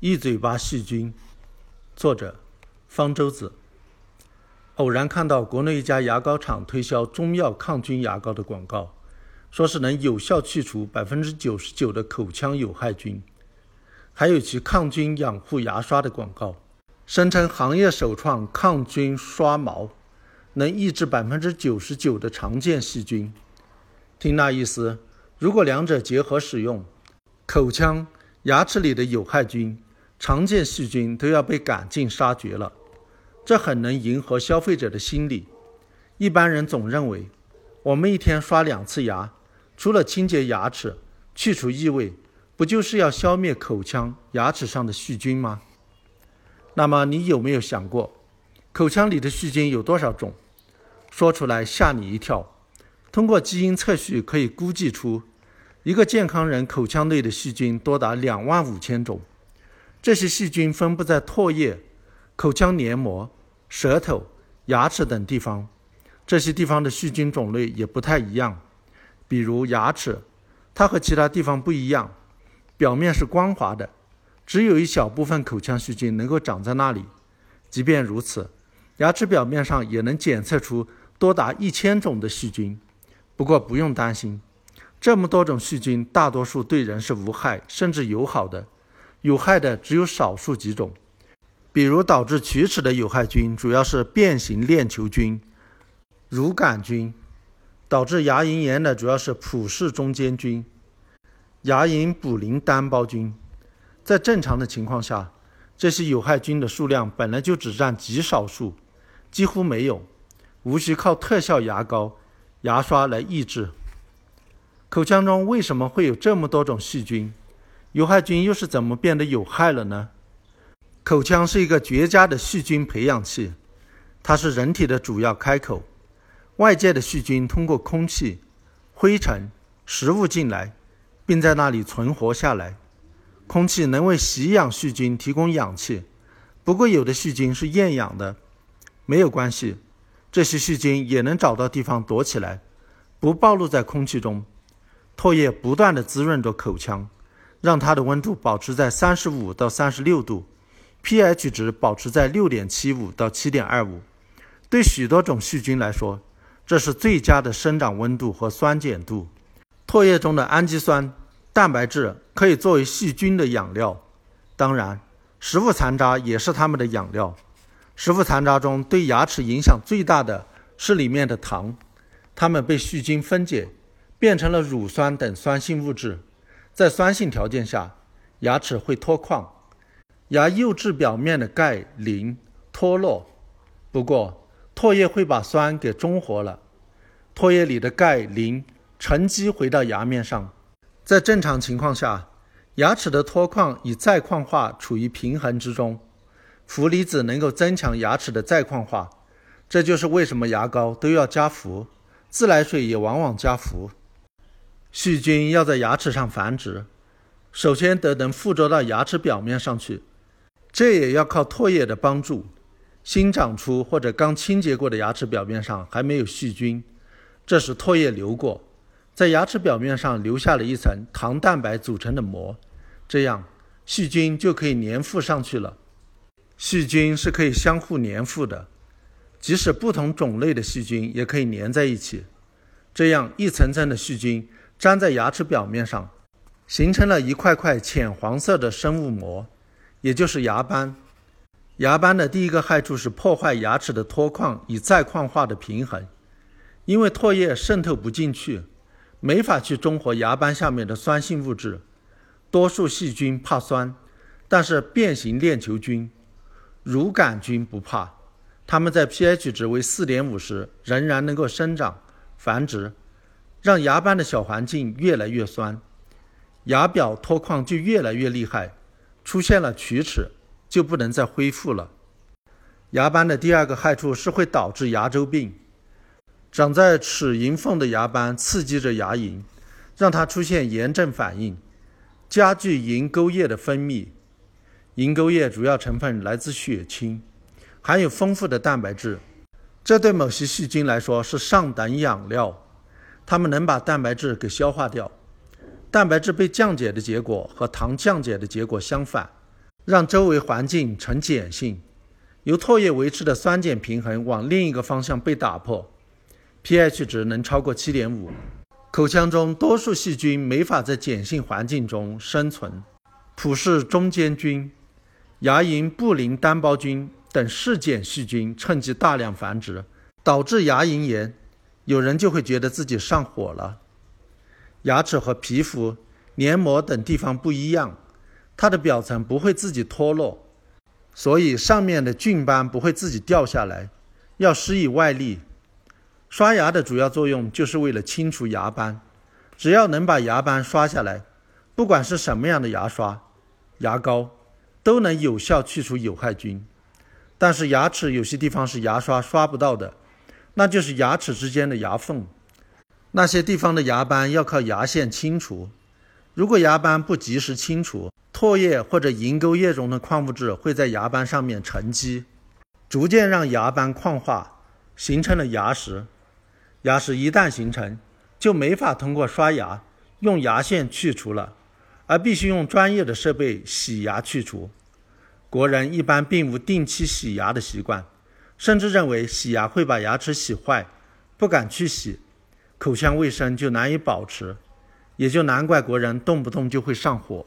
一嘴巴细菌，作者方舟子。偶然看到国内一家牙膏厂推销中药抗菌牙膏的广告，说是能有效去除百分之九十九的口腔有害菌。还有其抗菌养护牙刷的广告，声称行业首创抗菌刷毛，能抑制百分之九十九的常见细菌。听那意思，如果两者结合使用，口腔、牙齿里的有害菌。常见细菌都要被赶尽杀绝了，这很能迎合消费者的心理。一般人总认为，我们一天刷两次牙，除了清洁牙齿、去除异味，不就是要消灭口腔、牙齿上的细菌吗？那么你有没有想过，口腔里的细菌有多少种？说出来吓你一跳。通过基因测序可以估计出，一个健康人口腔内的细菌多达两万五千种。这些细菌分布在唾液、口腔黏膜、舌头、牙齿等地方。这些地方的细菌种类也不太一样。比如牙齿，它和其他地方不一样，表面是光滑的，只有一小部分口腔细菌能够长在那里。即便如此，牙齿表面上也能检测出多达一千种的细菌。不过不用担心，这么多种细菌，大多数对人是无害，甚至友好的。有害的只有少数几种，比如导致龋齿的有害菌主要是变形链球菌、乳杆菌；导致牙龈炎的主要是普氏中间菌、牙龈卟啉单胞菌。在正常的情况下，这些有害菌的数量本来就只占极少数，几乎没有，无需靠特效牙膏、牙刷来抑制。口腔中为什么会有这么多种细菌？有害菌又是怎么变得有害了呢？口腔是一个绝佳的细菌培养器，它是人体的主要开口。外界的细菌通过空气、灰尘、食物进来，并在那里存活下来。空气能为吸氧细菌提供氧气，不过有的细菌是厌氧的，没有关系，这些细菌也能找到地方躲起来，不暴露在空气中。唾液不断地滋润着口腔。让它的温度保持在三十五到三十六度，pH 值保持在六点七五到七点二五。对许多种细菌来说，这是最佳的生长温度和酸碱度。唾液中的氨基酸、蛋白质可以作为细菌的养料，当然，食物残渣也是它们的养料。食物残渣中对牙齿影响最大的是里面的糖，它们被细菌分解，变成了乳酸等酸性物质。在酸性条件下，牙齿会脱矿，牙釉质表面的钙、磷脱落。不过，唾液会把酸给中和了，唾液里的钙、磷沉积回到牙面上。在正常情况下，牙齿的脱矿与再矿化处于平衡之中。氟离子能够增强牙齿的再矿化，这就是为什么牙膏都要加氟，自来水也往往加氟。细菌要在牙齿上繁殖，首先得能附着到牙齿表面上去，这也要靠唾液的帮助。新长出或者刚清洁过的牙齿表面上还没有细菌，这时唾液流过，在牙齿表面上留下了一层糖蛋白组成的膜，这样细菌就可以粘附上去了。细菌是可以相互粘附的，即使不同种类的细菌也可以粘在一起，这样一层层的细菌。粘在牙齿表面上，形成了一块块浅黄色的生物膜，也就是牙斑。牙斑的第一个害处是破坏牙齿的脱矿与再矿化的平衡，因为唾液渗透不进去，没法去中和牙斑下面的酸性物质。多数细菌怕酸，但是变形链球菌、乳杆菌不怕，它们在 pH 值为四点五时仍然能够生长繁殖。让牙斑的小环境越来越酸，牙表脱矿就越来越厉害，出现了龋齿就不能再恢复了。牙斑的第二个害处是会导致牙周病，长在齿龈缝的牙斑刺激着牙龈，让它出现炎症反应，加剧龈沟液的分泌。龈沟液主要成分来自血清，含有丰富的蛋白质，这对某些细菌来说是上等养料。它们能把蛋白质给消化掉，蛋白质被降解的结果和糖降解的结果相反，让周围环境呈碱性，由唾液维持的酸碱平衡往另一个方向被打破，pH 值能超过七点五。口腔中多数细菌没法在碱性环境中生存，普氏中间菌、牙龈布林单胞菌等嗜碱细菌趁机大量繁殖，导致牙龈炎。有人就会觉得自己上火了。牙齿和皮肤、黏膜等地方不一样，它的表层不会自己脱落，所以上面的菌斑不会自己掉下来，要施以外力。刷牙的主要作用就是为了清除牙斑，只要能把牙斑刷下来，不管是什么样的牙刷、牙膏，都能有效去除有害菌。但是牙齿有些地方是牙刷刷不到的，那就是牙齿之间的牙缝，那些地方的牙斑要靠牙线清除。如果牙斑不及时清除，唾液或者龈沟液中的矿物质会在牙斑上面沉积，逐渐让牙斑矿化，形成了牙石。牙石一旦形成，就没法通过刷牙用牙线去除了，而必须用专业的设备洗牙去除。国人一般并无定期洗牙的习惯，甚至认为洗牙会把牙齿洗坏，不敢去洗，口腔卫生就难以保持，也就难怪国人动不动就会上火。